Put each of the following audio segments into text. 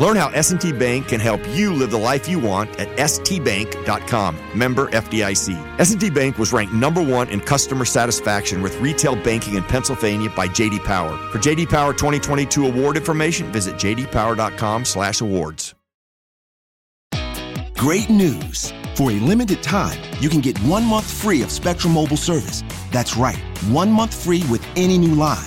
Learn how S&T Bank can help you live the life you want at stbank.com. Member FDIC. S&T Bank was ranked number 1 in customer satisfaction with retail banking in Pennsylvania by JD Power. For JD Power 2022 award information, visit jdpower.com/awards. Great news. For a limited time, you can get 1 month free of Spectrum Mobile service. That's right. 1 month free with any new line.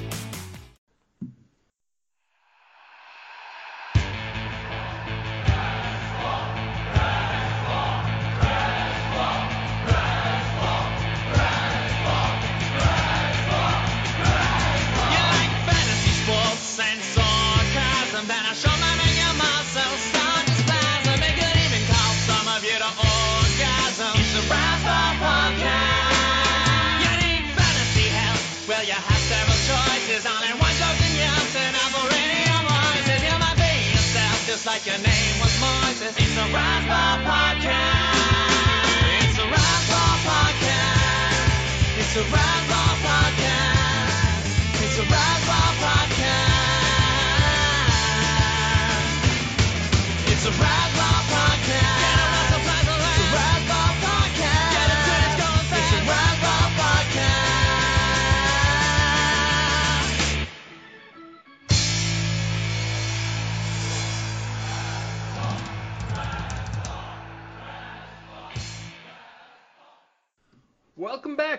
A Razzball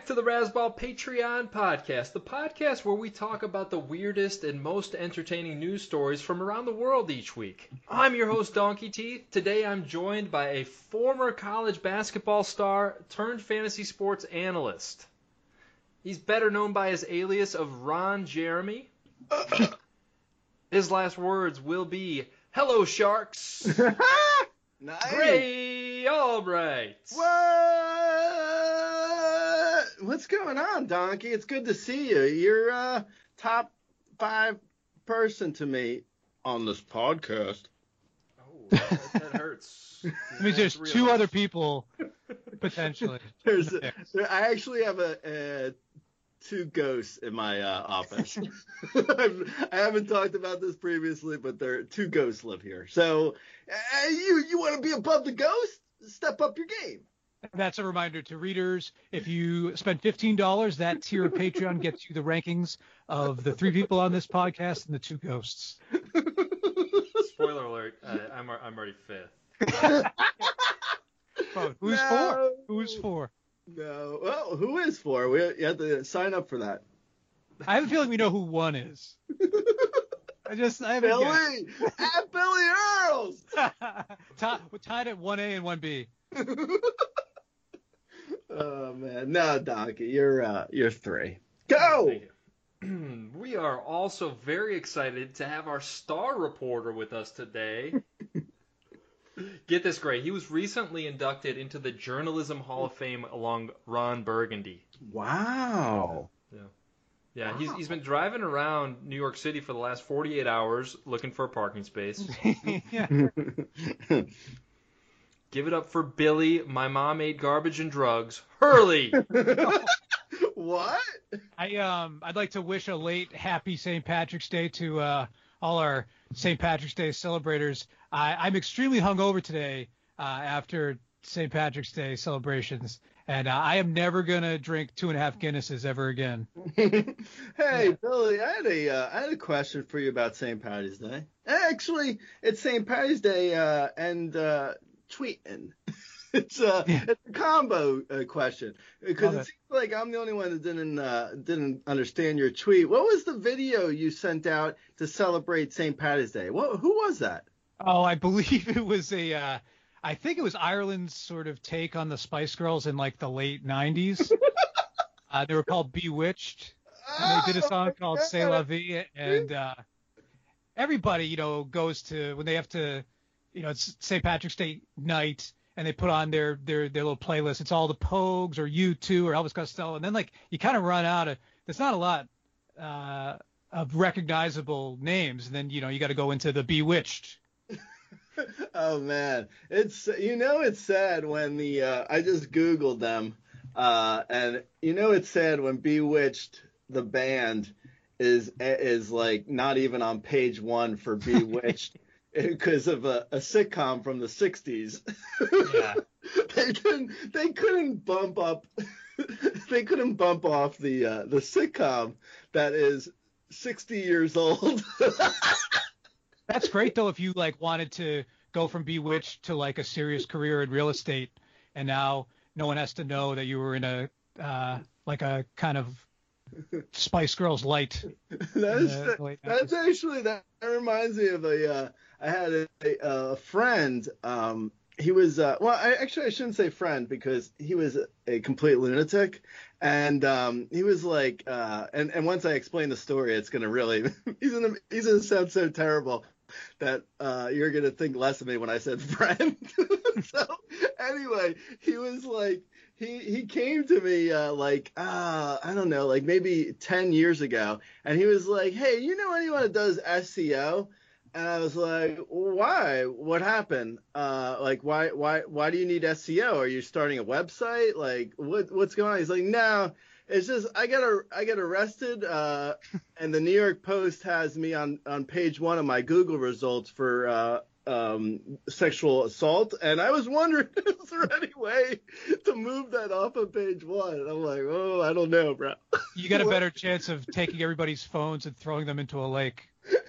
back to the Razzball Patreon podcast, the podcast where we talk about the weirdest and most entertaining news stories from around the world each week. I'm your host, Donkey Teeth. Today I'm joined by a former college basketball star turned fantasy sports analyst. He's better known by his alias of Ron Jeremy. his last words will be, Hello, Sharks! Nice. Grey Albright! What? What's going on, Donkey? It's good to see you. You're a top five person to me on this podcast. Oh, that, that hurts. I mean, there's two other people potentially. There's, there, I actually have a, a two ghosts in my uh, office. I've, I haven't talked about this previously, but there two ghosts live here. So uh, you you want to be above the ghost? Step up your game. That's a reminder to readers. If you spend $15, that tier of Patreon gets you the rankings of the three people on this podcast and the two ghosts. Spoiler alert, uh, I'm, I'm already fifth. Oh, who's No. four? Who's four? No. Well, who is for? We you have to sign up for that. I have a feeling we know who one is. I just, I haven't Billy at Billy Hurls. Ti- We're tied at 1A and 1B. Oh man, no, Donkey, you're uh, you're three. Go. Thank you. we are also very excited to have our star reporter with us today. Get this great. He was recently inducted into the Journalism Hall of Fame along Ron Burgundy. Wow. Yeah, yeah. he's, he's been driving around New York City for the last 48 hours looking for a parking space. yeah. Give it up for Billy, my mom ate garbage and drugs. Hurley! what? I um I'd like to wish a late happy St. Patrick's Day to uh, all our St. Patrick's Day celebrators. I, I'm extremely hungover today uh, after St. Patrick's Day celebrations, and uh, I am never gonna drink two and a half Guinnesses ever again. hey, Billy, I had a uh, I had a question for you about St. Patty's Day. Actually, it's St. Patty's Day uh, and uh, tweeting. it's uh, Yeah. it's a combo uh, question because it it. seems like I'm the only one that didn't uh, didn't understand your tweet. What was the video you sent out to celebrate St. Patty's Day? What who was that? Oh, I believe it was a. Uh, I think it was Ireland's sort of take on the Spice Girls in like the late '90s. uh, they were called B*Witched. and they did a Oh, song my called. "C'est La Vie," and uh, everybody, you know, goes to when they have to, you know, it's St. Patrick's Day night, and they put on their their their little playlist. It's all the Pogues or U2 or Elvis Costello, and then like you kind of run out of. There's not a lot uh, of recognizable names, and then you know you got to go into the B*Witched. oh man, it's you know it's sad when the uh, I just googled them, uh, and you know it's sad when B*Witched the band is is like not even on page one for Bewitched because of a, a sitcom from the '60s. Yeah. they couldn't they couldn't bump up they couldn't bump off the uh, the sitcom that is 60 years old. That's great though if you like wanted to go from B*Witched to like a serious career in real estate, and now no one has to know that you were in a uh, like a kind of Spice Girls light. That's Yeah, wait, that's actually that reminds me of a. Uh, I had a, a, a friend. Um, he was uh, well. I actually I shouldn't say friend because he was a, a complete lunatic, and um, he was like. Uh, and and once I explain the story, it's gonna really. he's gonna he's gonna sound so terrible that uh, you're gonna think less of me when I said friend. so anyway, he was like he he came to me uh, like uh, I don't know like maybe ten years ago, and he was like, hey, you know anyone that does SEO? And I was like, why? What happened? Uh, like, why, why, why do you need SEO? Are you starting a website? Like, what, what's going on? He's like, no, it's just I got a, I got arrested, uh, and the New York Post has me on on page one of my Google results for uh, um, sexual assault, and I was wondering, is there any way to move that off of page one? And I'm like, oh, I don't know, bro. You got a better chance of taking everybody's phones and throwing them into a lake,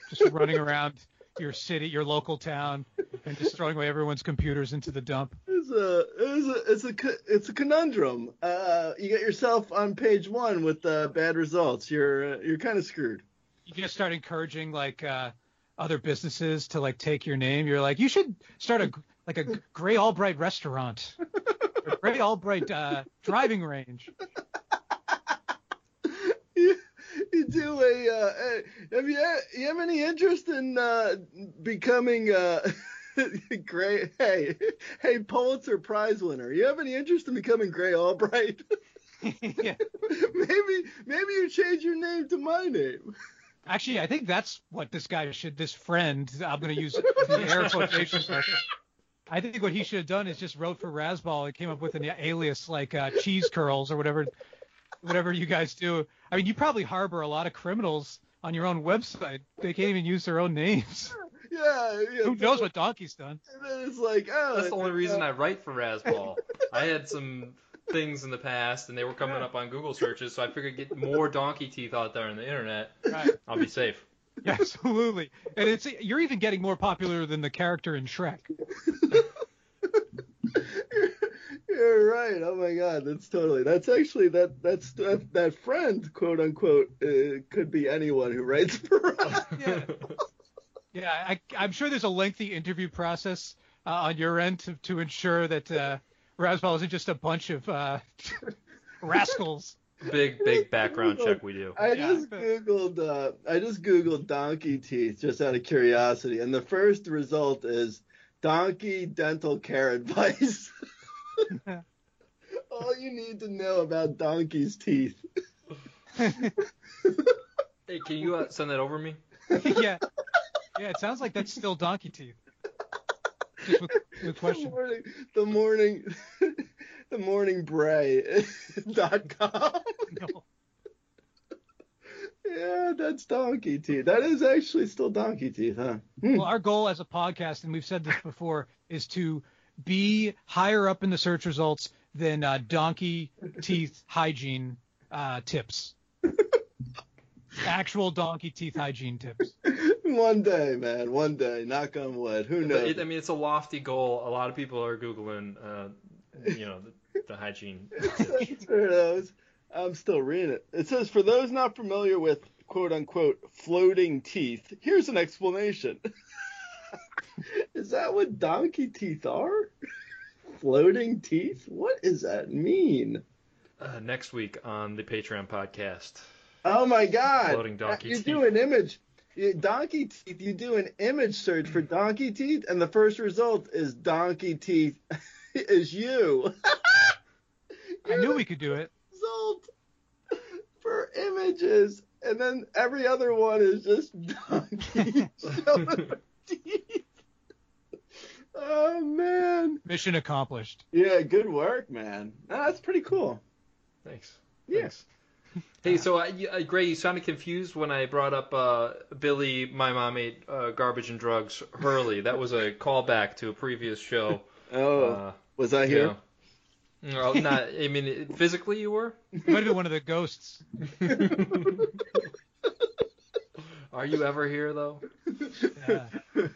just running around your city, your local town, and just throwing away everyone's computers into the dump. It's a it's a it's a it's a conundrum. Uh, you get yourself on page one with uh, bad results. You're uh, you're kind of screwed. You just start encouraging like uh, other businesses to like take your name. You're like, you should start a like a Grey Albright restaurant, or Grey Albright uh, driving range. you, you do a uh, have you you have any interest in uh, becoming uh, Grey? Hey hey Pulitzer Prize winner. You have any interest in becoming Grey Albright? yeah. maybe maybe you change your name to my name. Actually, I think that's what this guy should. This friend, I'm going to use the air quotation. I think what he should have done is just wrote for Razzball and came up with an alias like uh, Cheese Curls or whatever, whatever you guys do. I mean, you probably harbor a lot of criminals on your own website. They can't even use their own names. Yeah. yeah Who knows what Donkey's done? And then it's like oh. That's the only uh, reason I write for Razzball. I had some things in the past, and they were coming up on Google searches, so I figured get more donkey teeth out there on the internet. Right. I'll be safe. Yeah, absolutely. And it's you're even getting more popular than the character in Shrek. You're right. Oh my God, that's totally. That's actually that that's that, that friend, quote unquote, uh, could be anyone who writes for us. Yeah. Yeah, I, I'm sure there's a lengthy interview process uh, on your end to, to ensure that uh, Razzball isn't just a bunch of uh, rascals. Big, big background check we do. I Yeah. just googled. Uh, I just googled donkey teeth just out of curiosity, and the first result is donkey dental care advice. All you need to know about donkey's teeth. Hey, can you uh, send that over me? yeah, yeah. It sounds like that's still donkey teeth. Just with, with The morning, the morning, the morning bray dot com. No. Yeah, that's donkey teeth. That is actually still donkey teeth, huh? Hmm. Well, our goal as a podcast, and we've said this before, is to be higher up in the search results than uh, donkey teeth hygiene uh, tips. Actual donkey teeth hygiene tips. One day, man. One day. Knock on wood. Who knows? it, I mean, it's a lofty goal. A lot of people are googling, uh, you know, the, the hygiene. Who knows? I'm still reading it. It says, for those not familiar with quote unquote floating teeth, here's an explanation. is that what donkey teeth are? floating teeth? What does that mean? Uh, next week on the Patreon podcast. Oh my God! Floating donkey you teeth. do an image, donkey teeth. You do an image search for donkey teeth, and the first result is donkey teeth is you. I knew we could do it. result for images, and then every other one is just donkey teeth. Oh man! Mission accomplished. Yeah, good work, man. That's pretty cool. Thanks. Yeah. Thanks. Hey, so you- uh, Grey, you sounded confused when I brought up uh, Billy, my mom ate uh, garbage and drugs, Hurley. That was a callback to a previous show. Oh, Uh, was I here? yeah. Well, not. I mean, physically you were. It might have been one of the ghosts. Are you ever here though? Yeah.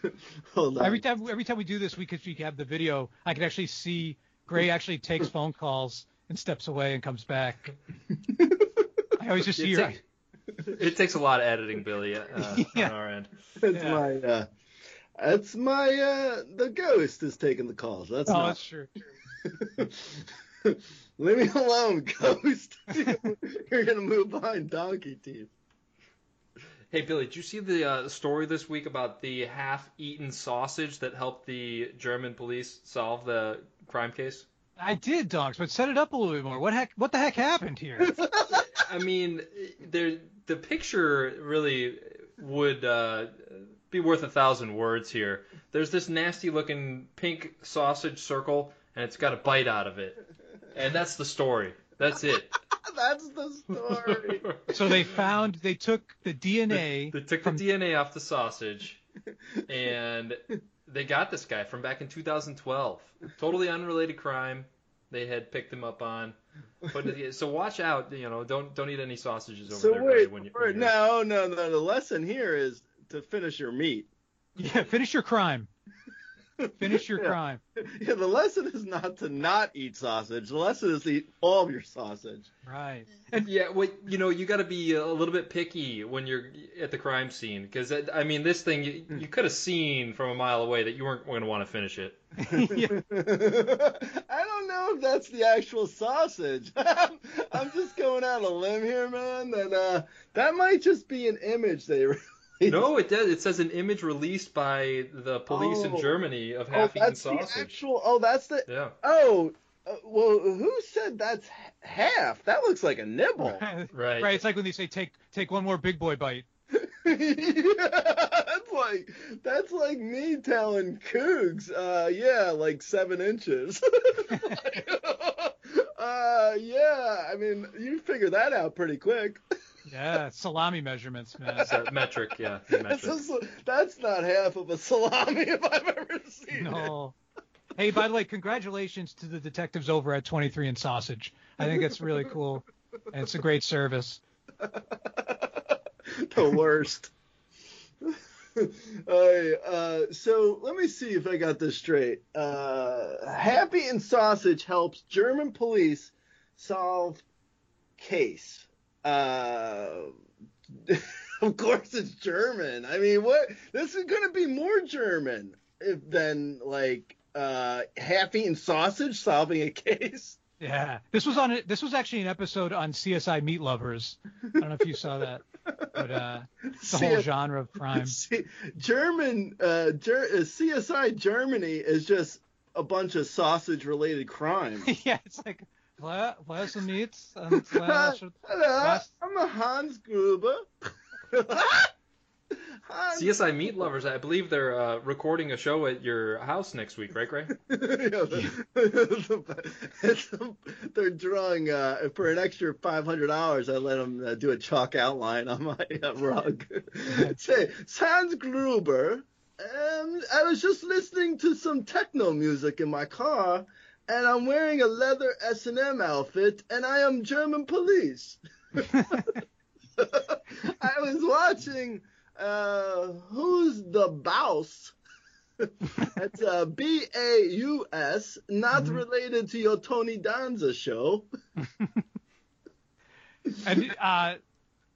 Hold on. Every time, every time we do this, we could we could have the video. I could actually see Grey actually takes phone calls and steps away and comes back. I always just see It, take- it takes a lot of editing, Billy, uh, Yeah. on our end. That's Yeah. my uh that's my uh the ghost is taking the calls. That's Oh, not that's true. Leave me alone, ghost. You're gonna move behind donkey teeth. Hey, Billy, did you see the uh, story this week about the half-eaten sausage that helped the German police solve the crime case? I did, Donks, but set it up a little bit more. What heck? What the heck happened here? I mean, there the picture really would uh, be worth a thousand words here. There's this nasty-looking pink sausage circle, and it's got a bite out of it, and that's the story. That's it. That's the story. So they found they took the DNA. They took the DNA off the sausage, and they got this guy from back in 2012. Totally unrelated crime. They had picked him up on. But so watch out. You know, don't don't eat any sausages over so there. wait, when you, wait, when no, no, no. The lesson here is to finish your meat. Yeah, finish your crime. Finish your Yeah. crime. Yeah, the lesson is not to not eat sausage. The lesson is to eat all of your sausage. Right. And Yeah, well, you know, you got to be a little bit picky when you're at the crime scene because I mean, this thing you, you could have seen from a mile away that you weren't going to want to finish it. Yeah. I don't know if that's the actual sausage. I'm just going out on a limb here, man. That uh, that might just be an image they released. No, it does. It says an image released by the police in Oh. Germany of oh, half-eaten that's sausage. the actual. Oh, that's the. Yeah. Oh, uh, well, who said that's half? That looks like a nibble. right. Right. Right. It's like when they say take take one more big boy bite. yeah, that's like that's like me telling Cougs, uh, yeah, like seven inches. uh, yeah, I mean, you figure that out pretty quick. Yeah, salami measurements, man. It's a metric, yeah. the That's, a, that's not half of a salami if I've ever seen it. No. Hey, by the way, congratulations to the detectives over at 23 and Sausage. I think it's really cool, and it's a great service. the worst. Alright, uh, so let me see if I got this straight. Uh, Happy and Sausage helps German police solve case. Uh, of course, it's German. I mean, what? This is going to be more German if, than like uh, and Sausage solving a case. Yeah, this was on. This was actually an episode on CSI Meat Lovers. I don't know if you saw that, but uh, it's the whole genre of crime. See, German uh, Ger- uh, CSI Germany is just a bunch of sausage related crime. yeah, it's like where, where's the meat? And where should, Hello, I'm a Hans Gruber. Hans, CSI Meat Lovers, I believe they're uh, recording a show at your house next week, right, Grey? Yeah, the- it's- they're drawing uh, for an extra five hundred dollars. I let them uh, do a chalk outline on my uh, rug. Say, Hans Gruber. Um, I was just listening to some techno music in my car, and I'm wearing a leather S and M outfit, and I am German police. I was watching uh, Who's the Boss? That's uh, B A U S, not related to your Tony Danza show. and uh,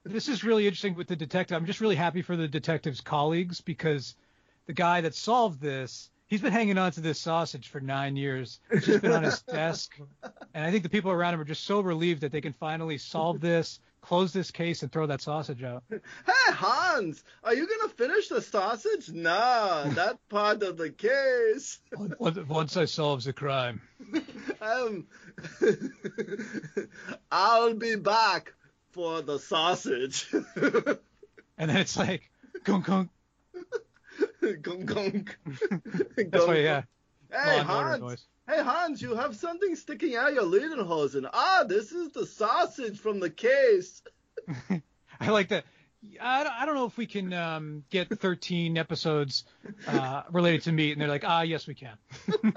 this is really interesting with the detective. I'm just really happy for the detective's colleagues because the guy that solved this, he's been hanging on to this sausage for nine years. It's just been on his desk, and I think the people around him are just so relieved that they can finally solve this, close this case and throw that sausage out. Hey Hans, are you gonna finish the sausage? Nah, that part of the case. Once- Once I solve the crime. Um, I'll be back for the sausage. And then it's like, gunk gunk. Gunk gunk. That's why, yeah. Hey Law and Order Hans. Hey Hans, you have something sticking out your Lederhosen. Ah, this is the sausage from the case. I like that. I don't, I don't know if we can um, get 13 episodes uh, related to meat, and they're like, ah, yes, we can.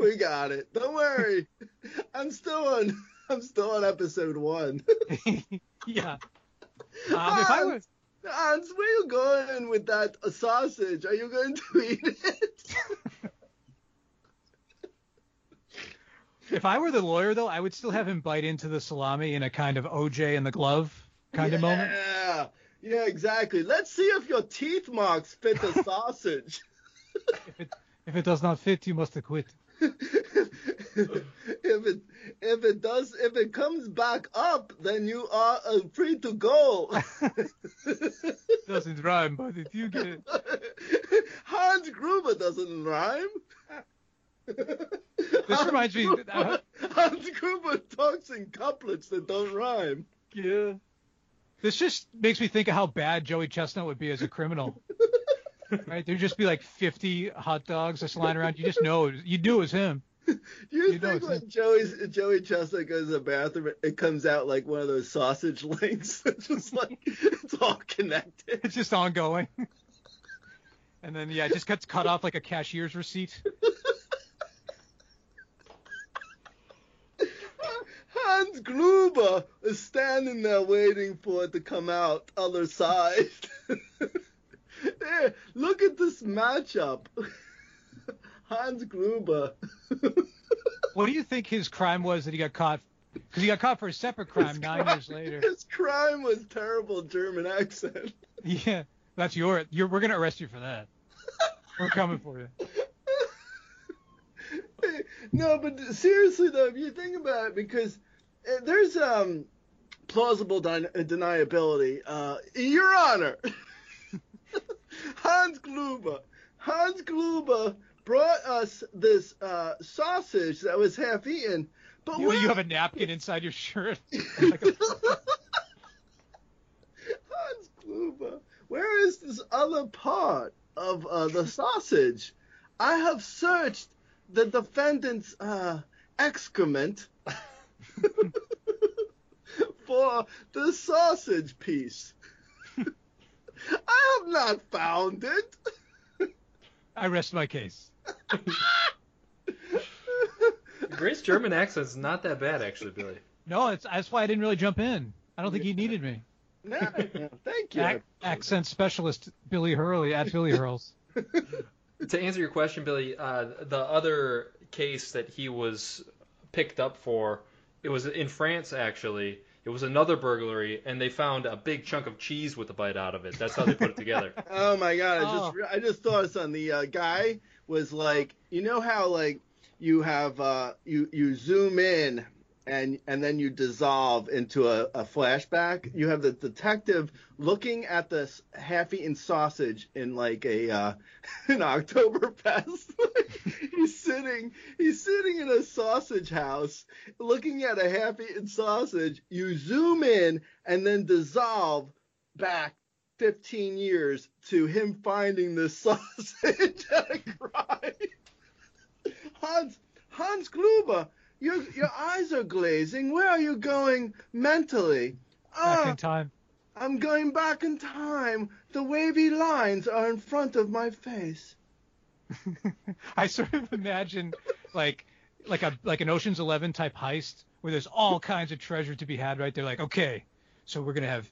We got it. Don't worry. I'm still on. I'm still on episode one. yeah. Um, if I were, Hans, where are you going with that sausage? Are you going to eat it? if I were the lawyer, though, I would still have him bite into the salami in a kind of OJ in the glove kind of moment. Yeah. Yeah, exactly. Let's see if your teeth marks fit the sausage. If it if it does not fit, you must acquit. if it if it does if it comes back up, then you are uh, free to go. Doesn't rhyme, but if you get it, Hans Gruber doesn't rhyme. This reminds me- uh, Hans Gruber talks in couplets that don't rhyme. yeah. This just makes me think of how bad Joey Chestnut would be as a criminal. right? There'd just be like 50 hot dogs just lying around. You just know, you knew it was him. Do you, You think when Joey's, Joey Chestnut goes to the bathroom, it comes out like one of those sausage links? It's just like it's all connected. It's just ongoing. and then yeah, it just gets cut off like a cashier's receipt. Hans Gruber is standing there waiting for it to come out other side. there, look at this matchup. Hans Gruber. What do you think his crime was that he got caught? Because he got caught for a separate crime His nine crime- years later. His crime was terrible German accent. Yeah, that's your. You're, we're gonna arrest you for that. We're coming for you. no, but seriously though, if you think about it, because uh, there's um plausible den- deniability. Uh, Your Honor, Hans Gruber, Hans Gruber brought us this uh, sausage that was half eaten, but You, you have a napkin inside your shirt. Like a- Hans Gruber, where is this other part of uh, the sausage? I have searched the defendant's uh, excrement for the sausage piece. I have not found it. I rest my case. Grace's German accent's not that bad, actually, Billy. No, it's, that's why I didn't really jump in. I don't think he needed me. No, no, thank you. Ac- accent specialist Billy Hurley at Billy Hurls. To answer your question, Billy, uh, the other case that he was picked up for, it was in France actually. It was another burglary, and they found a big chunk of cheese with a bite out of it. That's how they put it together. Oh my god! I Oh. just re- I just thought of something. The uh, guy was like, you know how like you have uh, you you zoom in and and then you dissolve into a, a flashback. You have the detective looking at this half-eaten sausage in like a uh, an Oktoberfest. he's sitting he's sitting in a sausage house looking at a half-eaten sausage. You zoom in and then dissolve back 15 years to him finding this sausage at a crime. Hans Hans Gruber, your your eyes are glazing. Where are you going mentally? Back Ah, in time. I'm going back in time. The wavy lines are in front of my face. I sort of imagine like like a like an Ocean's Eleven type heist where there's all kinds of treasure to be had right there. Like, okay, so we're gonna have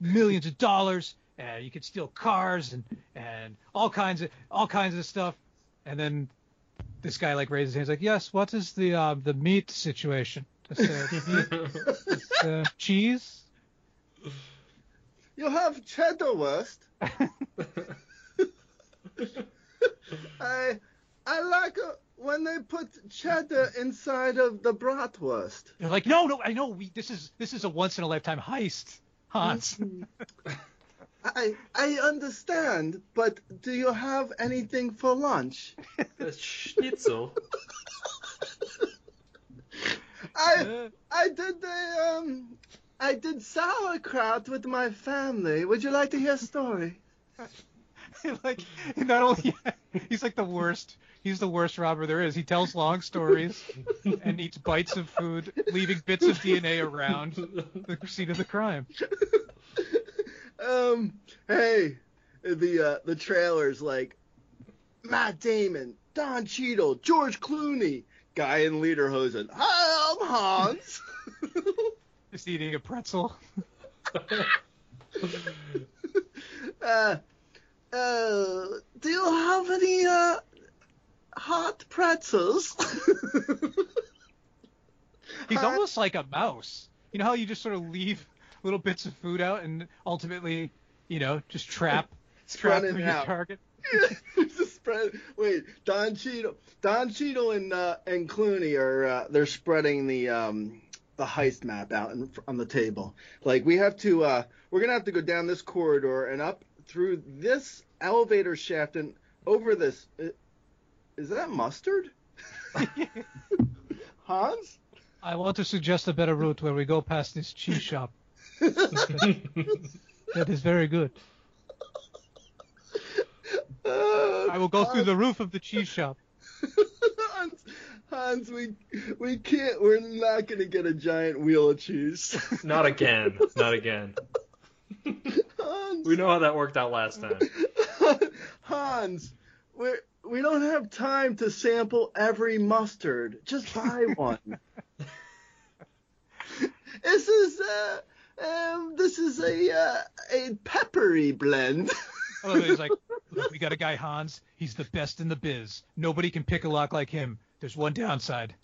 millions of dollars, and you could steal cars and and all kinds of all kinds of stuff, and then this guy like raises his hands like, yes, what is the uh, the meat situation? This, uh, the meat, uh, cheese. You have cheddar wurst. I I like a when they put cheddar inside of the bratwurst. They're like, no, no, I know. We this is this is a once in a lifetime heist, Hans. I I understand, but do you have anything for lunch? The schnitzel. I I did the um I did sauerkraut with my family. Would you like to hear a story? like not only he's like the worst. He's the worst robber there is. He tells long stories and eats bites of food, leaving bits of DNA around the scene of the crime. Um, hey, the uh, the trailer's like Matt Damon, Don Cheadle, George Clooney, guy in lederhosen. Hi, I'm Hans. Just eating a pretzel. uh, uh, do you have any uh hot pretzels? He's Hi. almost like a mouse. You know how you just sort of leave little bits of food out and ultimately, you know, just trap trap your out. target. Just spread. Wait, Don Cheadle, Don Cheadle and uh, and Clooney are uh, they're spreading the um the heist map out in, on the table. Like we have to, uh, we're gonna have to go down this corridor and up through this elevator shaft and over this. Is that mustard? Hans? I want to suggest a better route where we go past this cheese shop. That is very good. I will go through the roof of the cheese shop. Hans, Hans, we we can't. We're not gonna get a giant wheel of cheese. Not again. Not again. Hans, We know how that worked out last time. Hans, we we don't have time to sample every mustard. Just buy one. this is uh, um, this is a uh, a peppery blend. Oh, he's like, look, we got a guy Hans. He's the best in the biz. Nobody can pick a lock like him. There's one downside.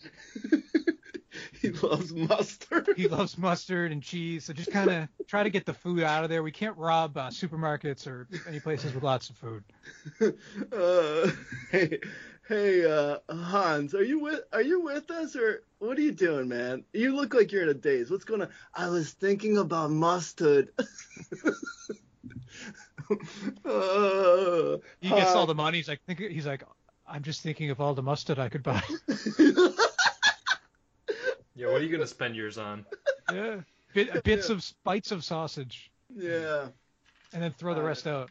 he loves mustard. He loves mustard and cheese. So just kind of try to get the food out of there. We can't rob uh, supermarkets or any places with lots of food. uh, hey, hey, uh, Hans, are you with are you with us or what are you doing, man? You look like you're in a daze. What's going on? I was thinking about mustard. uh, He gets all the money. He's like, think, he's like, I'm just thinking of all the mustard I could buy. Yeah, what are you gonna spend yours on? yeah, Bit, bits of bites of sausage, yeah. and then throw the rest out.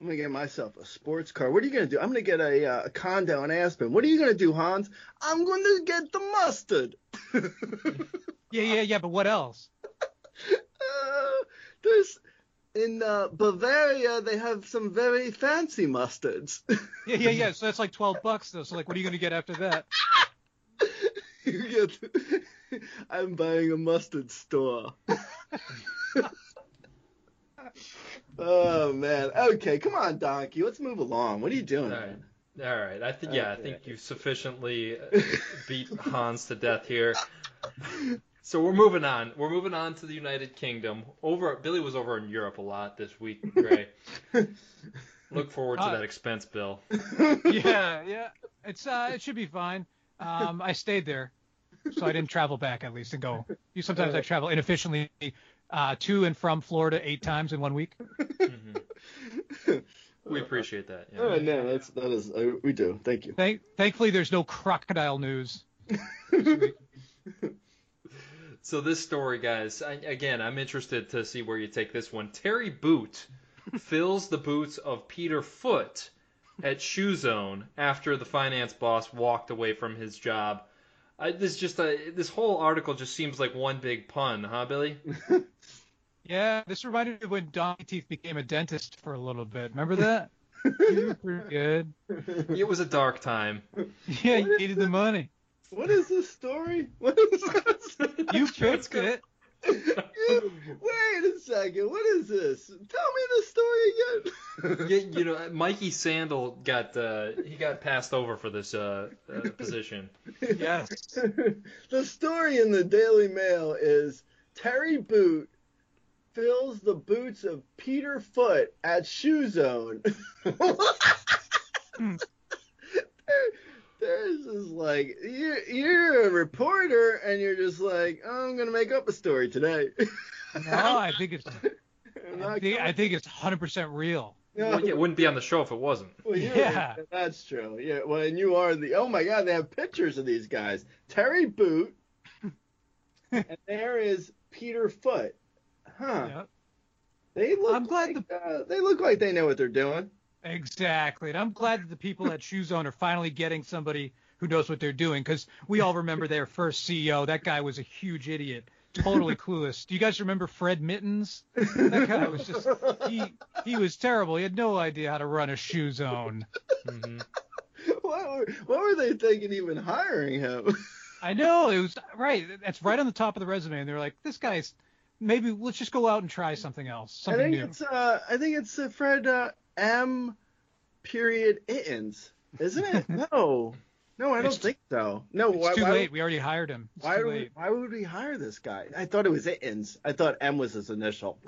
I'm gonna get myself a sports car. What are you gonna do? I'm gonna get a, uh, a condo in Aspen. What are you gonna do, Hans? I'm gonna get the mustard. Yeah, yeah, yeah. But what else? Uh, there's in uh, Bavaria they have some very fancy mustards. Yeah, yeah, yeah. So that's like 12 bucks though. So like, what are you gonna get after that? you get. I'm buying a mustard store. Oh man. Okay, come on, Donkey. Let's move along. What are you doing? All right. All right. I think yeah, I think you've sufficiently uh, beat Hans to death here. So we're moving on. We're moving on to the United Kingdom. Over Billy was over in Europe a lot this week, Grey. Look forward to Uh, that expense bill. Yeah, yeah. It's uh, it should be fine. Um, I stayed there, so I didn't travel back at least and go. You sometimes I travel inefficiently, uh, to and from Florida eight times in one week. We appreciate that. Yeah. Oh no, that's that is uh, we do. Thank you. Thank, thankfully, there's no crocodile news. So this story, guys, I, again, I'm interested to see where you take this one. Terry Boot fills the boots of Peter Foot at Shoe Zone after the finance boss walked away from his job. I, this just a, this whole article just seems like one big pun, huh, Billy? Yeah, this reminded me of when Donkey Teeth became a dentist for a little bit. Remember that? You were pretty good. It was a dark time. Yeah, you needed the money. What is this story? What is this? You fixed it. You- wait a second. What is this? Tell me the story again. you, you know, Mikey Sandel got uh, he got passed over for this uh, uh, position. Yes. the story in the Daily Mail is Terry Boot fills the boots of Peter Foot at Shoe Zone. Terry, There's just like you're, you're a reporter and you're just like, oh, I'm gonna make up a story today. No, I think it's I'm I not think, I think it's 100% real. no. Well, yeah, it wouldn't be on the show if it wasn't. Well, you're Yeah. right. That's true. Yeah. Well, and you are the. Oh my God, they have pictures of these guys. Terry Boot, and there is Peter Foot. Huh. Yeah, They look. I'm glad like, uh, they look like they know what they're doing. Exactly. And I'm glad that the people at Shoe Zone are finally getting somebody who knows what they're doing because we all remember their first CEO. That guy was a huge idiot, totally clueless. Do you guys remember Fred Mittens? That guy was just he he was terrible. He had no idea how to run a Shoe Zone. hmm what, were, what were they thinking even hiring him? I know it was right. That's right on the top of the resume, and they're like, this guy's maybe let's just go out and try something else, Something I something think new. it's. Uh, I think it's uh, Fred uh, M. Period Ittens, isn't it? no. No, I don't It's- think so. No, It's why, too why late. We already hired him. It's Why would, late. why would we hire this guy? I thought it was Ittens. I thought M was his initial.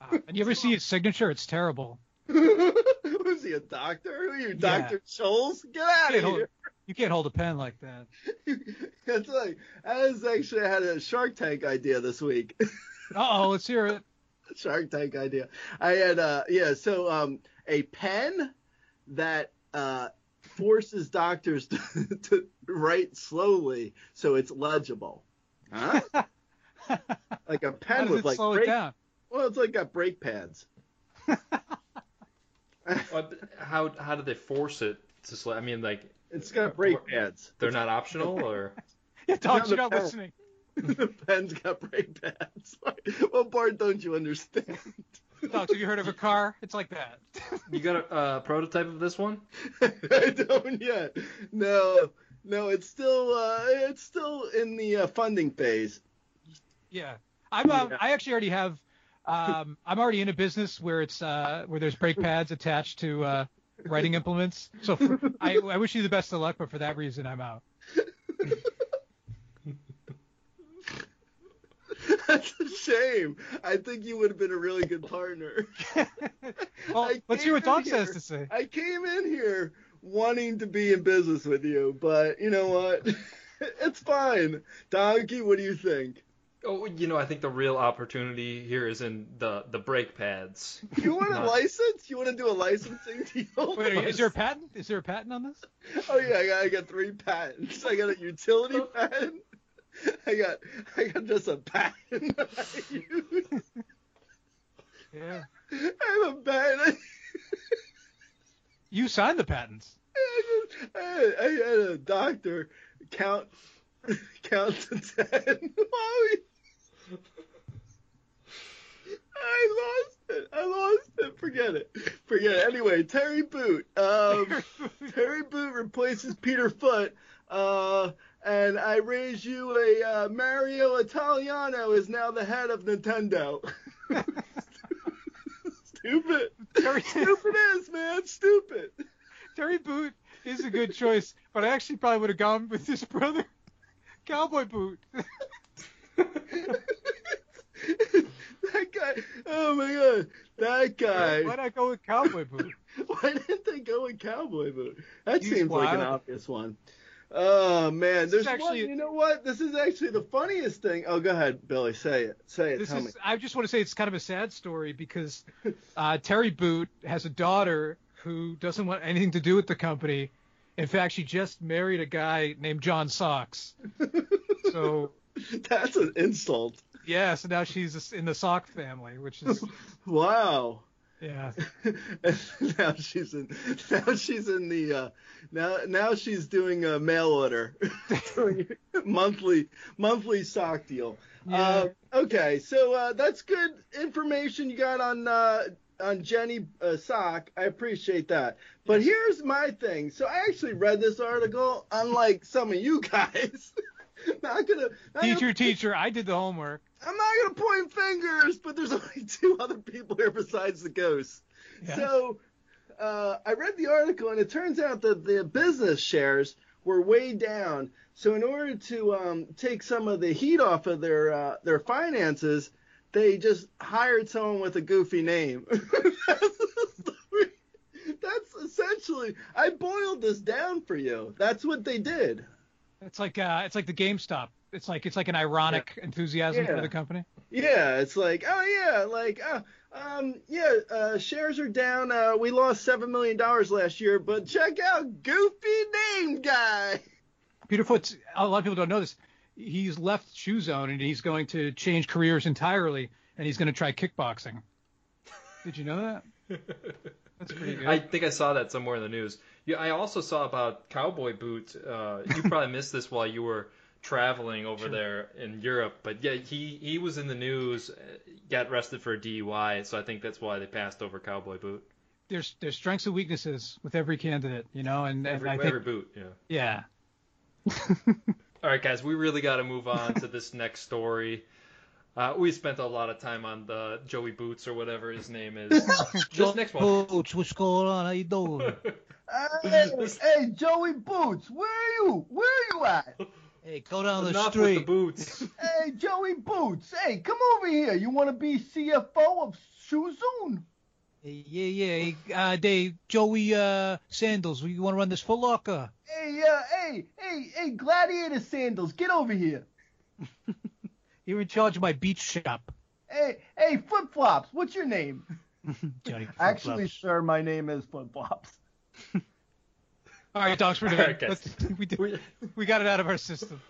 Ah, and you ever see his signature? It's terrible. was he a doctor? Who are you, Yeah. Doctor Scholl's? Get out of here! you can't hold a pen like that. It's like I was actually had a Shark Tank idea this week. Uh oh, let's hear it. Shark Tank idea. I had uh yeah, so um a pen that uh forces doctors to, to write slowly so it's legible. Huh? like a pen with like slow brake, it down? well it's like got brake pads. What- How how do they force it to slow? I mean, like It's got brake pads. they're not optional, or Yeah, dogs, you're not pen. listening. the pen's got brake pads. what part don't you understand? Dogs, have you heard of a car? It's like that. you got a uh, prototype of this one? I don't yet. No, no, it's still uh, it's still in the uh, funding phase. Yeah, I'm. Um, Yeah. I actually already have. Um, I'm already in a business where it's uh, where there's brake pads attached to uh, writing implements. So for, I, I wish you the best of luck, but for that reason, I'm out. That's a shame. I think you would have been a really good partner. well, let's hear what came in Dog says to say. I came in here wanting to be in business with you, but you know what? it's fine. Donkey, what do you think? Oh, you know, I think the real opportunity here is in the the brake pads. You want a license? You want to do a licensing deal? Wait, are you- is there a patent? Is there a patent on this? Oh yeah, I got, I got three patents. I got a utility patent. I got I got just a patent that I use. Yeah. I have a patent. You signed the patents. I had, I had a doctor count count to ten. I lost it. I lost it. Forget it. Forget it. Anyway, Terry Boot. Um, Terry Boot replaces Peter Foot. Uh, and I raise you a uh, Mario Italiano is now the head of Nintendo. Stupid. Terry, Stupid is, man. Stupid. Terry Boot is a good choice, but I actually probably would have gone with his brother, Cowboy Boot. that guy. Oh my god. That guy. Why not go with Cowboy Boot? Why didn't they go with Cowboy Boot? That He's seems like an obvious one. Oh man, This there's is actually- one. You know what? This is actually the funniest thing. Oh, go ahead, Billy. Say it. Say it. This Tell is. me. I just want to say it's kind of a sad story because uh, Terry Boot has a daughter who doesn't want anything to do with the company. In fact, she just married a guy named John Socks. So That's an insult. yeah, so now she's in the Sock family, which is Wow. Yeah. now she's in. Now she's in the. Uh, now now she's doing a mail order, monthly monthly sock deal. Yeah. Uh, okay, so uh, that's good information you got on uh, on Jenny uh, Sock. I appreciate that. But here's my thing. So I actually read this article, unlike some of you guys. not gonna not gonna- Teacher, teacher, I did the homework. I'm not gonna point fingers, but there's only two other people here besides the ghosts. Yeah. So uh, I read the article, and it turns out that the business shares were way down. So in order to um, take some of the heat off of their uh, their finances, they just hired someone with a goofy name. That's the story. That's actually I boiled this down for you. That's what they did. It's like uh, it's like the GameStop. It's like it's like an ironic enthusiasm Yeah. for the company. Yeah, it's like, oh yeah, like, uh, um, yeah, uh, shares are down. Uh, we lost seven million dollars last year, but check out Goofy Name Guy. Peter Foot. A lot of people don't know this. He's left Shoe Zone and he's going to change careers entirely, and he's going to try kickboxing. Did you know that? That's pretty good. I think I saw that somewhere in the news. Yeah, I also saw about cowboy boot. Uh, you probably missed this while you were traveling over there in Europe, but yeah, he he was in the news, uh, got arrested for a DUI, so I think that's why they passed over cowboy boot. There's there's strengths and weaknesses with every candidate, you know, and, and Every, think every boot, yeah. yeah. All right, guys, we really got to move on to this next story. Uh, we spent a lot of time on the Joey Boots or whatever his name is. this next one. Coach, what's going on? How you doing? Hey, hey, Joey Boots, where are you? Where are you at? hey, go down Enough with the boots. Hey, Joey Boots, hey, come over here. You want to be CFO of Shoezone? Yeah, yeah. Uh, they Joey uh, Sandals. You want to run this Foot Locker? Hey, uh, hey, hey, hey, Gladiator Sandals, get over here. You're in charge of my beach shop. Hey, hey, Flip Flops, what's your name? Johnny Actually, sir, my name is Flip Flops. All right, dogs, we're done. right. Let's- we, did, We- we got it out of our system.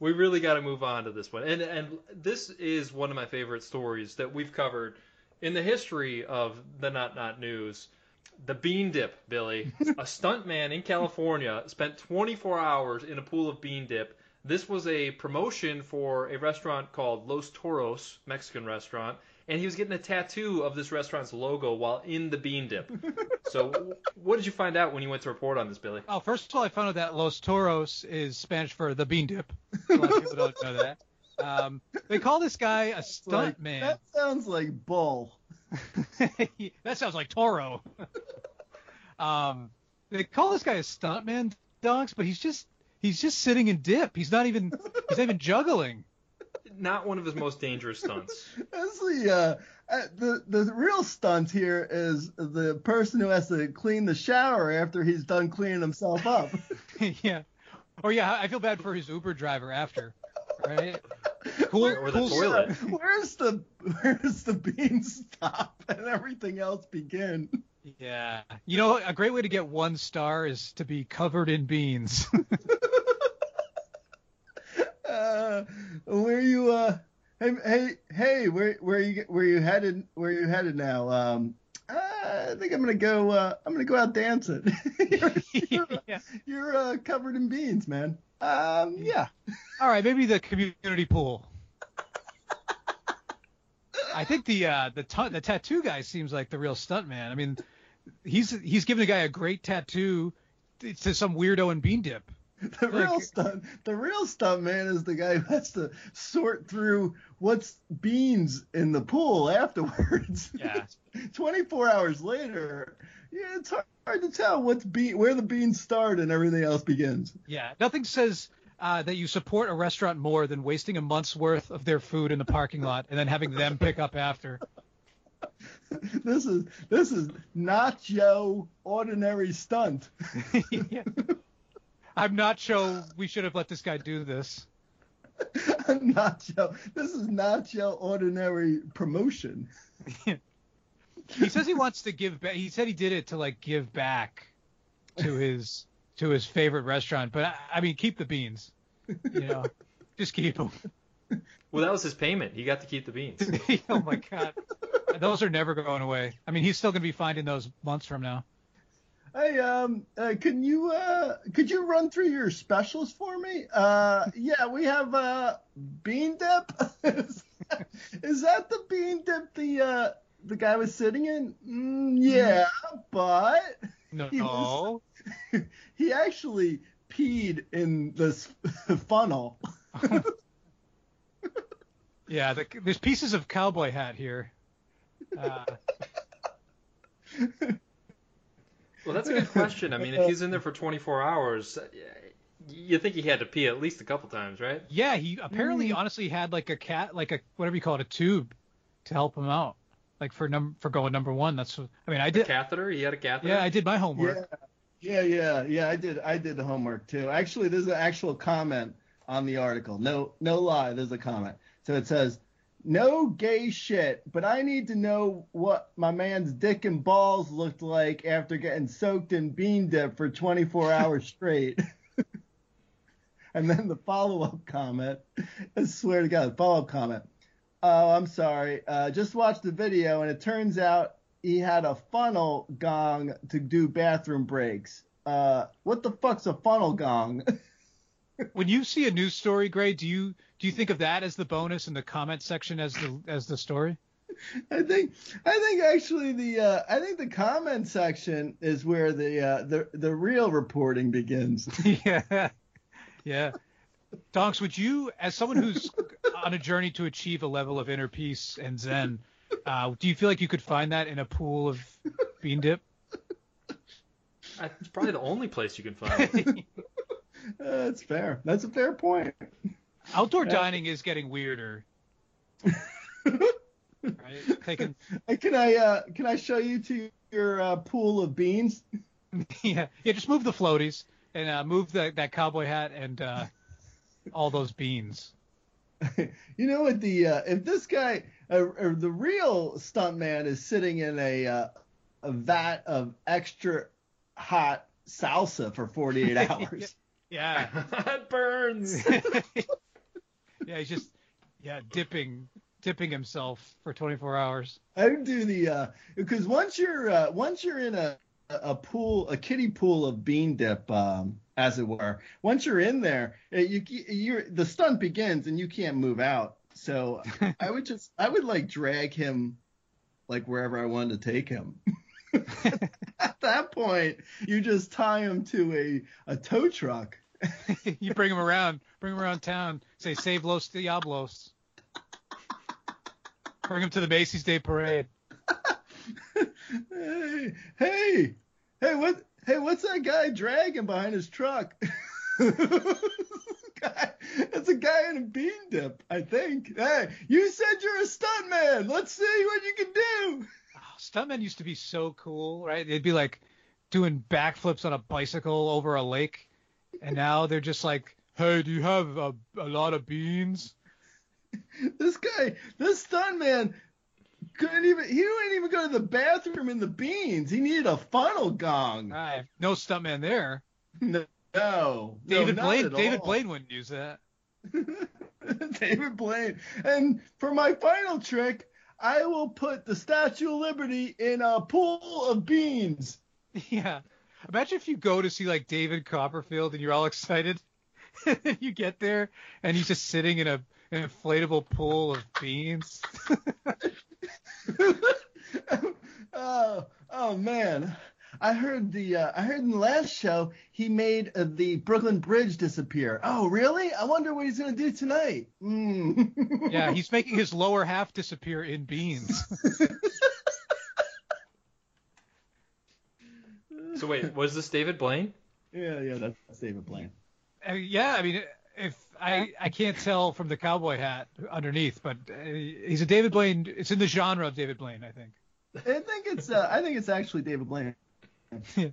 we really got to move on to this one. And and this is one of my favorite stories that we've covered in the history of the Not Not News. The bean dip, Billy. a stuntman in California spent 24 hours in a pool of bean dip. This was a promotion for a restaurant called Los Toros, Mexican restaurant, and he was getting a tattoo of this restaurant's logo while in the bean dip. So, what did you find out when you went to report on this, Billy? Oh, first of all, I found out that Los Toros is Spanish for the bean dip. A lot of people don't know that. Um, they call this guy a stunt man. That sounds like bull. that sounds like Toro. um, they call this guy a stuntman, dogs, but he's just he's just sitting in dip. He's not even he's not even juggling. Not one of his most dangerous stunts. That's the uh, uh, the the real stunt here is the person who has to clean the shower after he's done cleaning himself up. yeah. Or yeah, I feel bad for his Uber driver after. Right? Cool. Or the cool toilet. Where's the where's the bean stop and everything else begin? Yeah. You know, a great way to get one star is to be covered in beans. Uh, where you uh hey hey hey where where you where you headed where you headed now? Um, uh, I think I'm gonna go. Uh, I'm gonna go out dancing. you're you're, yeah. you're uh, covered in beans, man. Um, yeah. All right, maybe the community pool. I think the uh, the ta- the tattoo guy seems like the real stunt man. I mean, he's he's giving a guy a great tattoo to some weirdo in bean dip. The real Like- stunt, the real stunt man is the guy who has to sort through what's beans in the pool afterwards. Yeah. 24 hours later, yeah, it's hard, hard to tell what's bean, where the beans start and everything else begins. Yeah, nothing says uh, that you support a restaurant more than wasting a month's worth of their food in the parking lot and then having them pick up after. This is this is not your ordinary stunt. Yeah. I'm not sure we should have let this guy do this. not your, this is not your ordinary promotion. He says he wants to give back. He said he did it to like give back to his to his favorite restaurant. But I, I mean, keep the beans. You know, just keep them. Well, that was his payment. He got to keep the beans. oh my god, those are never going away. I mean, he's still gonna be finding those months from now. Hey, um, uh, can you uh, could you run through your specials for me? Uh, yeah, we have uh, bean dip. is, is that the bean dip the uh, the guy was sitting in? Mm, yeah, but No, He was- he actually peed in this funnel. yeah, the, there's pieces of cowboy hat here. Uh, Well, that's a good question. I mean, if he's in there for 24 hours, uh, you think he had to pee at least a couple times, right? yeah, he apparently honestly had like a cat, like a whatever you call it, a tube to help him out, like for num for going number one. That's what, I mean, I did. catheter? He had a catheter? Yeah, I did my homework. Yeah, Yeah, yeah, yeah. I did. I did the homework too. Actually, there's an actual comment on the article. No, no lie. There's a comment. So it says, "No gay shit, but I need to know what my man's dick and balls looked like after getting soaked in bean dip for 24 hours straight." and then the follow-up comment. I swear to God, follow-up comment. Oh, I'm sorry. Uh, just watched the video, and it turns out he had a funnel gong to do bathroom breaks. Uh, what the fuck's a funnel gong? When you see a news story, Grey, do you do you think of that as the bonus in the comment section as the as the story? I think I think actually the uh, I think the comment section is where the uh, the the real reporting begins. yeah, yeah. Donks, would you, as someone who's on a journey to achieve a level of inner peace and zen, uh, do you feel like you could find that in a pool of bean dip? It's probably the only place you can find it. Uh, That's fair. That's a fair point. Outdoor dining is getting weirder. right? Taking, Uh, Can I uh, can I show you to your uh, pool of beans? yeah, yeah. Just move the floaties and uh, move the, that cowboy hat and uh, all those beans. you know what the uh, if this guy uh, or the real stuntman is sitting in a uh, a vat of extra hot salsa for 48 hours. Yeah, it burns. Yeah. He's just yeah dipping dipping himself for 24 hours. I would do the uh because once you're uh, once you're in a a pool a kiddie pool of bean dip um as it were once you're in there uh, you you're the stunt begins and you can't move out so I would just I would like drag him like wherever I wanted to take him. At that point, you just tie him to a a tow truck. you bring him around, bring him around town, say save Los Diablos. Bring him to the Macy's Day Parade. hey, hey, hey, what? Hey, what's that guy dragging behind his truck? That's a guy in a bean dip, I think. Hey, you said you're a stuntman. Let's see what you can do. Oh, stuntmen used to be so cool, right? They'd be like doing backflips on a bicycle over a lake, and now they're just like, "Hey, do you have a, a lot of beans?" This guy, this stunt man, couldn't even. He wouldn't even go to the bathroom in the beans. He needed a funnel gong. Ah, no stuntman there. No, no David not Blaine, David all. Blaine wouldn't use that. David Blaine. And for my final trick, I will put the Statue of Liberty in a pool of beans. Yeah. Imagine if you go to see like David Copperfield and you're all excited. and you get there and he's just sitting in a an inflatable pool of beans. oh, oh man. I heard the uh, I heard in the last show he made uh, the Brooklyn Bridge disappear. Oh, really? I wonder what he's gonna do tonight. Mm. yeah, he's making his lower half disappear in beans. So wait, was this David Blaine? yeah, yeah, that's David Blaine. Uh, yeah, I mean, if I I can't tell from the cowboy hat underneath, but uh, he's a David Blaine. It's in the genre of David Blaine, I think. I think it's uh, I think it's actually David Blaine.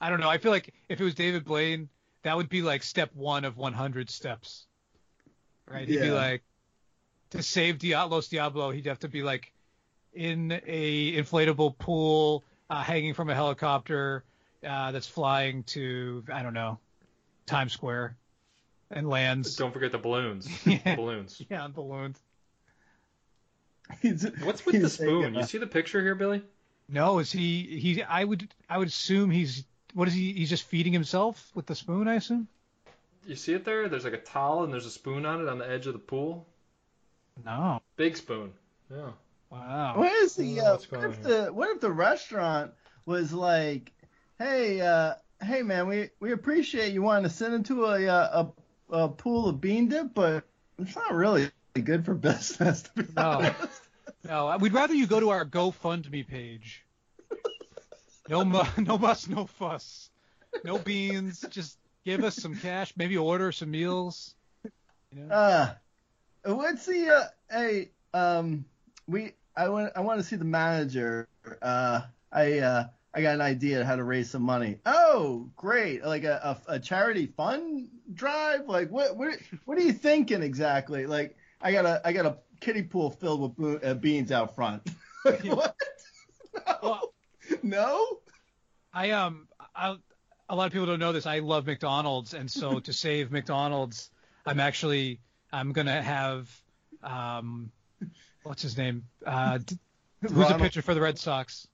I don't know. I feel like if it was David Blaine, that would be like step one of 100 steps, right? He'd be Yeah. like, to save Diablos Diablo, he'd have to be like in a inflatable pool, uh, hanging from a helicopter uh, that's flying to I don't know Times Square, and lands. Don't forget the balloons. Yeah. Balloons. Yeah, balloons. He's- What's with the spoon? You see the picture here, Billy? No, is he? He? I would. I would assume he's. What is he? He's just feeding himself with the spoon, I assume. You see it there? There's like a towel and there's a spoon on it on the edge of the pool. No. Big spoon. Yeah. Wow. What is the uh, what if on the what if the restaurant was like, hey, uh, hey man, we we appreciate you wanting to send into a uh, a, a pool of bean dip, but it's not really good for business. To be No. honest. No, we'd rather you go to our GoFundMe page. No, mu- no muss, no fuss. No beans. Just give us some cash. Maybe order some meals. You know? Uh, what's the uh, hey um we I want I want to see the manager. Uh, I uh I got an idea how to raise some money. Oh, great! Like a, a, a charity fund drive. Like what what what are you thinking exactly? Like I got a I got a kiddie pool filled with bo- uh, beans out front. Like, what? No. Well- no. I um I, a lot of people don't know this. I love McDonald's, and so to save McDonald's, I'm actually I'm gonna have um what's his name? Uh, who's a pitcher for the Red Sox?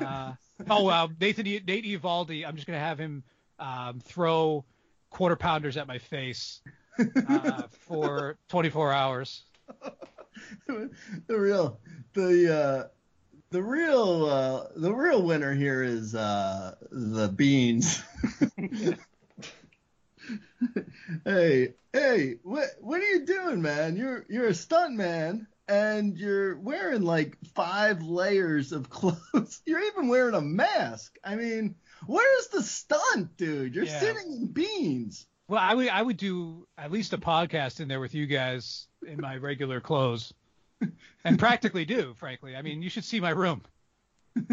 Uh, oh wow, Nathan Nate Eovaldi. I'm just gonna have him um, throw quarter pounders at my face uh, for 24 hours. the real the uh the real uh the real winner here is uh the beans hey hey what what are you doing man you're you're a stunt man and you're wearing like five layers of clothes you're even wearing a mask i mean where's the stunt dude you're Yeah. sitting in beans Well, I would I would do at least a podcast in there with you guys in my regular clothes, and practically do, frankly. I mean, you should see my room.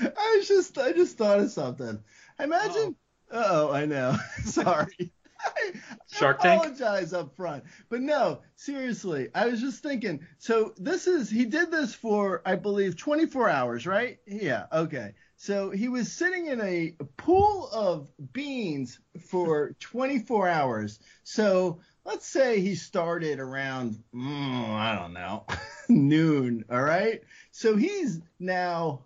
I was just I just thought of something. Imagine. Oh, I know. Sorry. I, Shark I Tank? apologize up front, but no, seriously. I was just thinking. So this is he did this for I believe 24 hours, right? Yeah. Okay. So he was sitting in a pool of beans for 24 hours. So let's say he started around mm, I don't know noon. All right. So he's now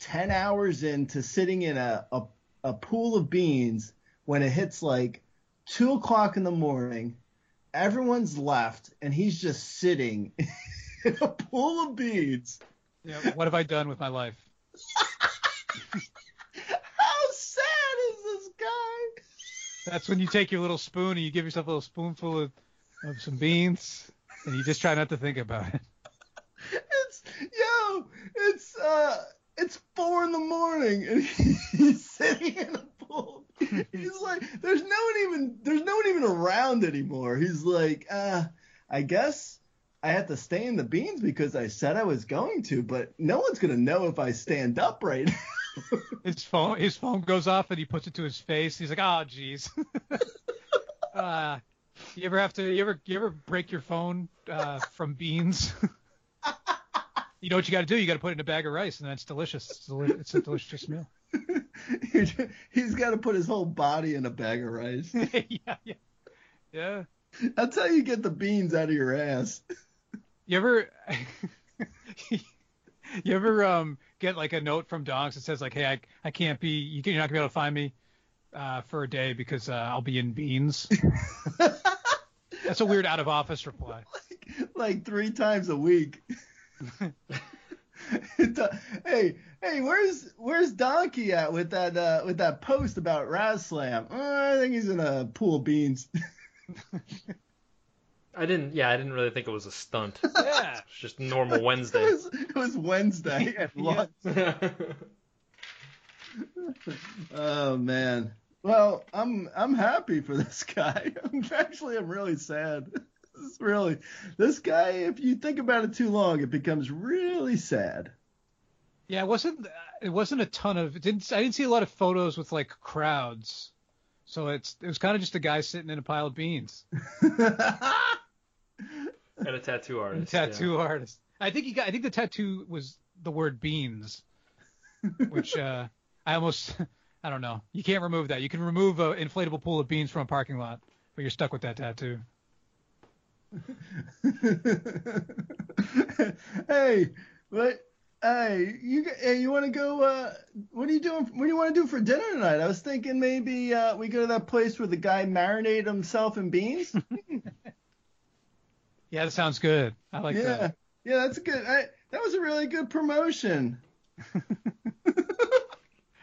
10 hours into sitting in a, a, a pool of beans when it hits like 2 o'clock in the morning. Everyone's left, and he's just sitting in a pool of beads. Know, what have I done with my life? How sad is this guy? That's when you take your little spoon and you give yourself a little spoonful of, of some beans, and you just try not to think about it. It's yo, it's uh, it's four in the morning, and he's sitting in a pool. He's like, there's no one even, there's no one even around anymore. He's like, uh, I guess I have to stay in the beans because I said I was going to, but no one's gonna know if I stand up right now. His phone his phone goes off and he puts it to his face. He's like, oh jeez. uh, you ever have to you ever you ever break your phone uh, from beans? you know what you got to do? You got to put it in a bag of rice, and that's delicious. It's, deli- it's a delicious meal. He's got to put his whole body in a bag of rice. yeah, yeah, yeah. That's how you get the beans out of your ass. You ever you ever um get like a note from Donks that says like, hey, I I can't be you can, you're not gonna be able to find me uh, for a day because uh, I'll be in beans. That's a weird out of office reply. like three times a week. hey, hey, where's where's Donkey at with that uh, with that post about Raz Slam? Uh, I think he's in a pool of beans. I didn't. Yeah, I didn't really think it was a stunt. Yeah. It's just normal it, Wednesday. was, it was Wednesday at lunch. Oh man. Well, I'm I'm happy for this guy. I'm actually I'm really sad. This really this guy. If you think about it too long, it becomes really sad. Yeah, it wasn't it wasn't a ton of it didn't I didn't see a lot of photos with like crowds. So it's it was kind of just a guy sitting in a pile of beans. and a tattoo And artist. tattoo artist. I think he got I think the tattoo was the word beans. Which uh I almost I don't know. You can't remove that. You can remove an inflatable pool of beans from a parking lot, but you're stuck with that tattoo. hey, what? Hey, you hey, you want to go? Uh, what are you doing? What do you want to do for dinner tonight? I was thinking maybe uh, we go to that place where the guy marinated himself in beans. Yeah, that sounds good. I like yeah, that. yeah, that's good. I, that was a really good promotion.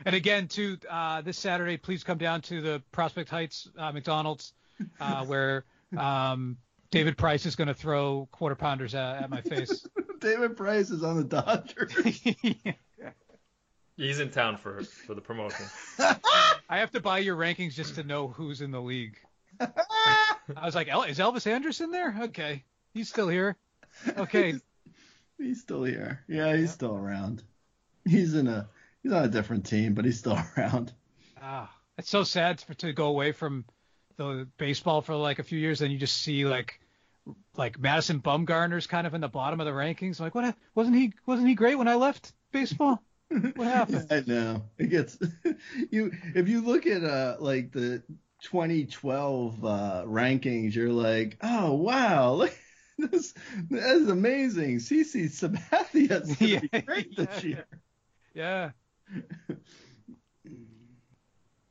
And again, too, uh, this Saturday, please come down to the Prospect Heights uh, McDonald's, uh, where um, David Price is going to throw quarter pounders at, at my face. David Price is on the Dodgers. He's in town for for the promotion. I have to buy your rankings just to know who's in the league. I was like, El- is Elvis Anderson there? Okay, he's still here. Okay, he's still here. Yeah, he's still around. He's in a he's on a different team, but he's still around. Ah, it's so sad to, to go away from the baseball for like a few years, and you just see like like Madison Bumgarner's kind of in the bottom of the rankings. like, what? hap- Wasn't he? Wasn't he great when I left baseball? What happened? I know it gets you if you look at uh like the 2012 uh rankings, you're like, oh wow, look, this that is amazing. CC Sabathia's gonna be Yeah, great this yeah, year. Yeah.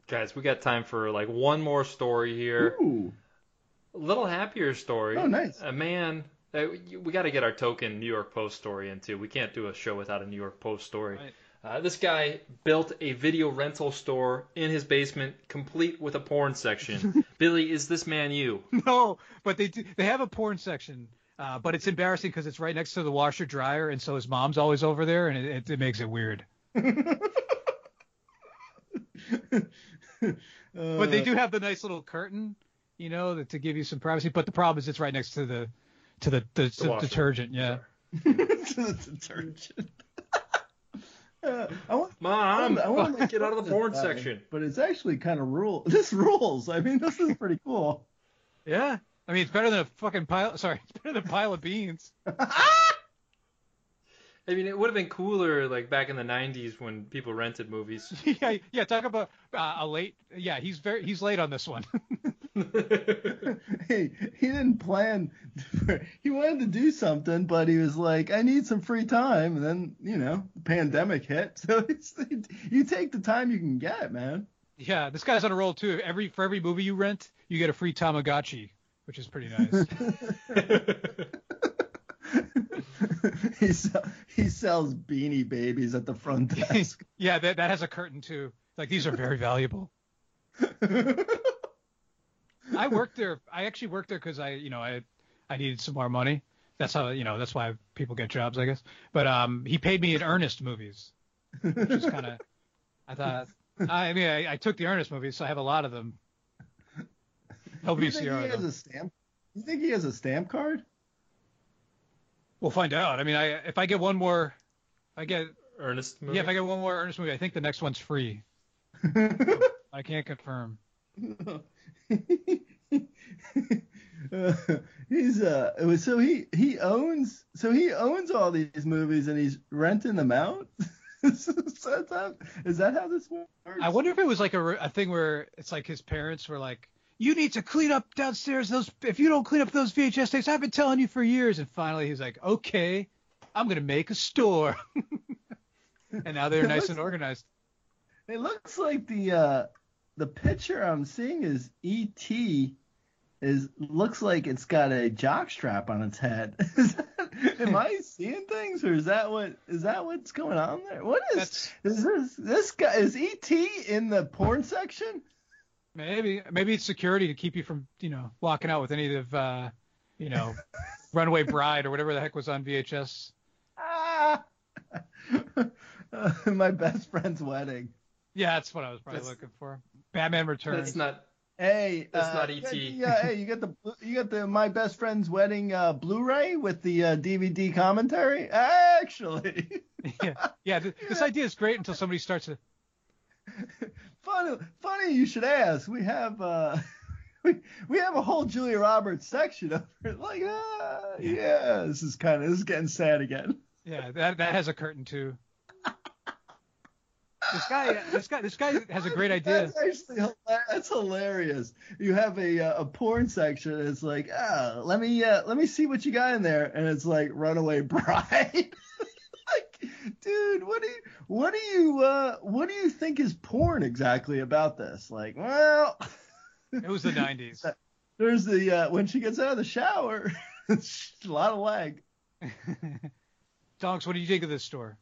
Guys, we got time for like one more story here. Ooh, A little happier story. Oh, nice. A man. uh, We got to get our token New York Post story in too. We can't do a show without a New York Post story. Right. Uh, this guy built a video rental store in his basement, complete with a porn section. Billy, is this man you? No, but they do, they have a porn section, uh, but it's embarrassing because it's right next to the washer dryer, and so his mom's always over there, and it, it, it makes it weird. But they do have the nice little curtain, you know, that, to give you some privacy. But the problem is it's right next to the to the the, the washer. detergent. Yeah. to the detergent. Uh, I want, Mom, I want to get out of the porn section. But it's actually kind of rule. This rules. I mean, this is pretty cool. Yeah. I mean, it's better than a fucking pile. Sorry, it's better than a pile of beans. I mean, it would have been cooler like back in the '90s when people rented movies. yeah, yeah. Talk about uh, a late. Yeah, he's very he's late on this one. hey, he didn't plan. For, he wanted to do something, but he was like, "I need some free time," and then you know, the pandemic hit. So it's, you take the time you can get, man. yeah, this guy's on a roll too. Every for every movie you rent, you get a free Tamagotchi, which is pretty nice. he sell, he sells beanie babies at the front desk. yeah, that that has a curtain too. Like these are very valuable. I worked there. I actually worked there because I, you know, I I needed some more money. That's how, you know, that's why people get jobs, I guess. But um, he paid me in Ernest movies, which is kind of. I thought. I mean, I, I took the Ernest movies, so I have a lot of them. you think he has a stamp? You think he has a stamp card? We'll find out. I mean, I if I get one more, I get Ernest movie. yeah, if I get one more Ernest movie, I think the next one's free. I can't confirm. Uh, he's uh so he he owns so he owns all these movies and he's renting them out. is, that, is that how this works? I wonder if it was like a, a thing where it's like his parents were like, "You need to clean up downstairs. Those if you don't clean up those VHS tapes, I've been telling you for years." And finally, he's like, "Okay, I'm gonna make a store." and now they're nice and organized. It looks like the uh the picture I'm seeing is E.T. is looks like it's got a jock strap on its head. Is that, am I seeing things or is that what is that what's going on there? What is That's is this this guy is E.T. in the porn section? Maybe maybe it's security to keep you from you know walking out with any of uh, you know Runaway Bride or whatever the heck was on VHS. Ah! Uh, my best friend's wedding. Yeah, that's what I was probably That's- looking for. Batman Returns. That's not. Hey, That's uh, not you got E.T.. the, uh, hey, you got the you got the my best friend's wedding uh, Blu-ray with the uh, DVD commentary. Actually, yeah, yeah. Th- this idea is great until somebody starts to. funny, funny you should ask. We have uh, we we have a whole Julia Roberts section of it. Like, ah, yeah, this is kind of this is getting sad again. Yeah, that that has a curtain too. This guy, this guy, this guy has a great idea. That's actually that's hilarious. You have a uh, a porn section. And it's like, ah, let me uh, let me see what you got in there, and it's like Runaway Bride. Like, dude, what do you what do you uh, what do you think is porn exactly about this? Like, well, It was the '90s. there's the uh, when she gets out of the shower, it's a lot of leg. Donks, what do you think of this store?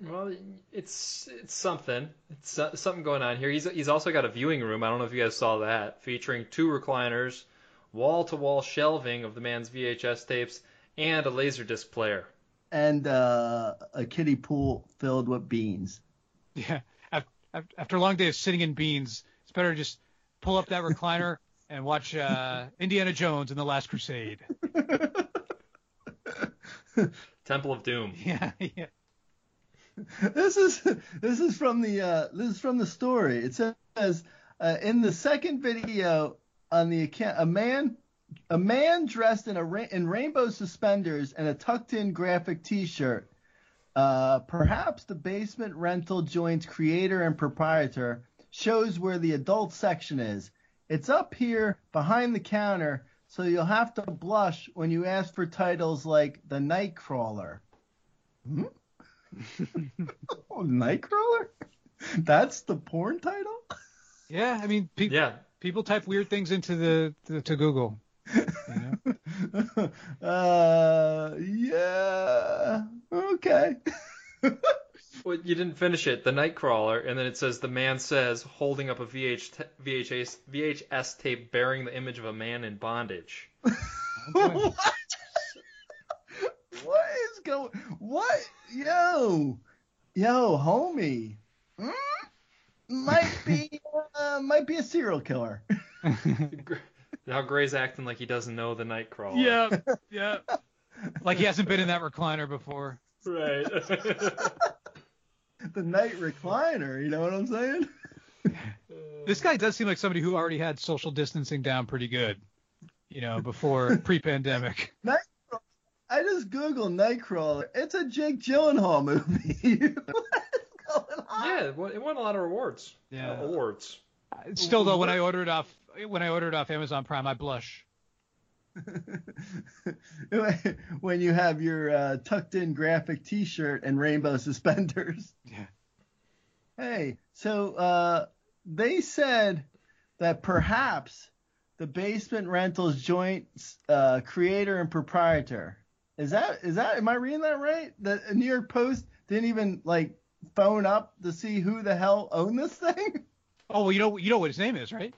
Well, it's it's something. It's uh, something going on here. He's he's also got a viewing room. I don't know if you guys saw that, featuring two recliners, wall-to-wall shelving of the man's VHS tapes, and a laserdisc player. And uh, a kiddie pool filled with beans. Yeah, af- af- after a long day of sitting in beans, it's better to just pull up that recliner and watch uh, Indiana Jones and the Last Crusade. Temple of Doom. Yeah, yeah. this is this is from the uh, this is from the story. It says uh, in the second video on the account, a man a man dressed in a ra- in rainbow suspenders and a tucked in graphic T-shirt. Uh, perhaps the basement rental joint's creator and proprietor shows where the adult section is. It's up here behind the counter, so you'll have to blush when you ask for titles like The Nightcrawler. Hmm? oh, Nightcrawler? That's the porn title? Yeah, I mean, pe- Yeah. people type weird things into the, the to Google. You know? uh, yeah. Okay. Well, you didn't finish it. The Nightcrawler, and then it says the man says, holding up a VH t- VHS VHS tape bearing the image of a man in bondage. what? what is going? What? Yo, yo, homie. Hmm? Might be, uh, might be a serial killer. Now Grey's acting like he doesn't know the Nightcrawler. yeah, yeah. Like he hasn't been in that recliner before. Right. the night recliner. You know what I'm saying? This guy does seem like somebody who already had social distancing down pretty good, you know, before pre-pandemic. I just googled Nightcrawler. It's a Jake Gyllenhaal movie. What's going on? yeah, it won, a lot of awards. Yeah. Uh, awards. Still though, when I order it off when I order it off Amazon Prime, I blush. when you have your uh, tucked-in graphic T-shirt and rainbow suspenders. Yeah. Hey, so uh, they said that perhaps the basement rentals joint uh, creator and proprietor is that is that am I reading that right? The New York Post didn't even like phone up to see who the hell owned this thing. Oh well, you know you know what his name is, right?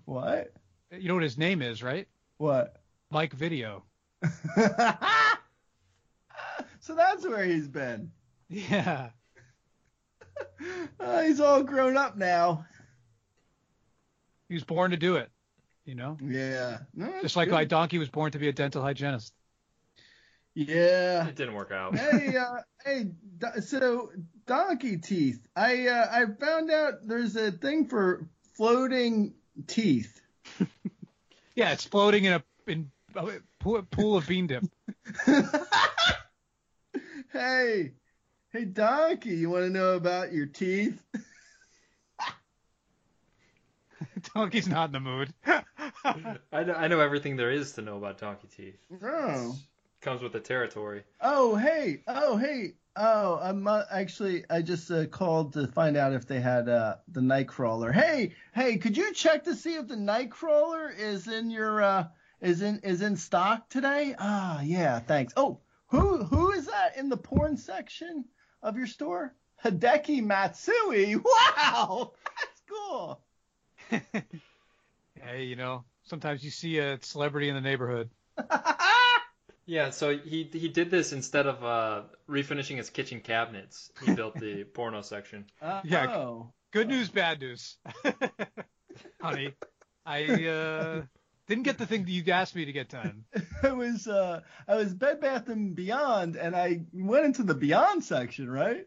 What? You know what his name is, right? What? Mike Video. so that's where he's been. Yeah. Uh, he's all grown up now. He was born to do it. You know, Yeah. No, just like good. my donkey was born to be a dental hygienist. Yeah. It didn't work out. hey, uh, hey, so donkey teeth. I uh, I found out there's a thing for floating teeth. Yeah, it's floating in a in a pool, pool of bean dip. Hey, hey, donkey, you want to know about your teeth? Donkey's not in the mood. I know, I know everything there is to know about donkey teeth. Oh. Comes with the territory. Oh, hey, oh, hey, oh, I'm uh, actually I just uh, called to find out if they had uh, the Nightcrawler. Hey, hey, could you check to see if the Nightcrawler is in your uh, is in is in stock today? Ah, yeah, thanks. Oh, who who is that in the porn section of your store? Hideki Matsui. Wow, that's cool. hey, you know, sometimes you see a celebrity in the neighborhood. Yeah, so he he did this instead of uh, refinishing his kitchen cabinets. He built the porno section. Yeah. Oh. Good news, bad news. Honey, I uh, didn't get the thing that you asked me to get done. I was uh I was Bed Bath and Beyond and I went into the Beyond section, right?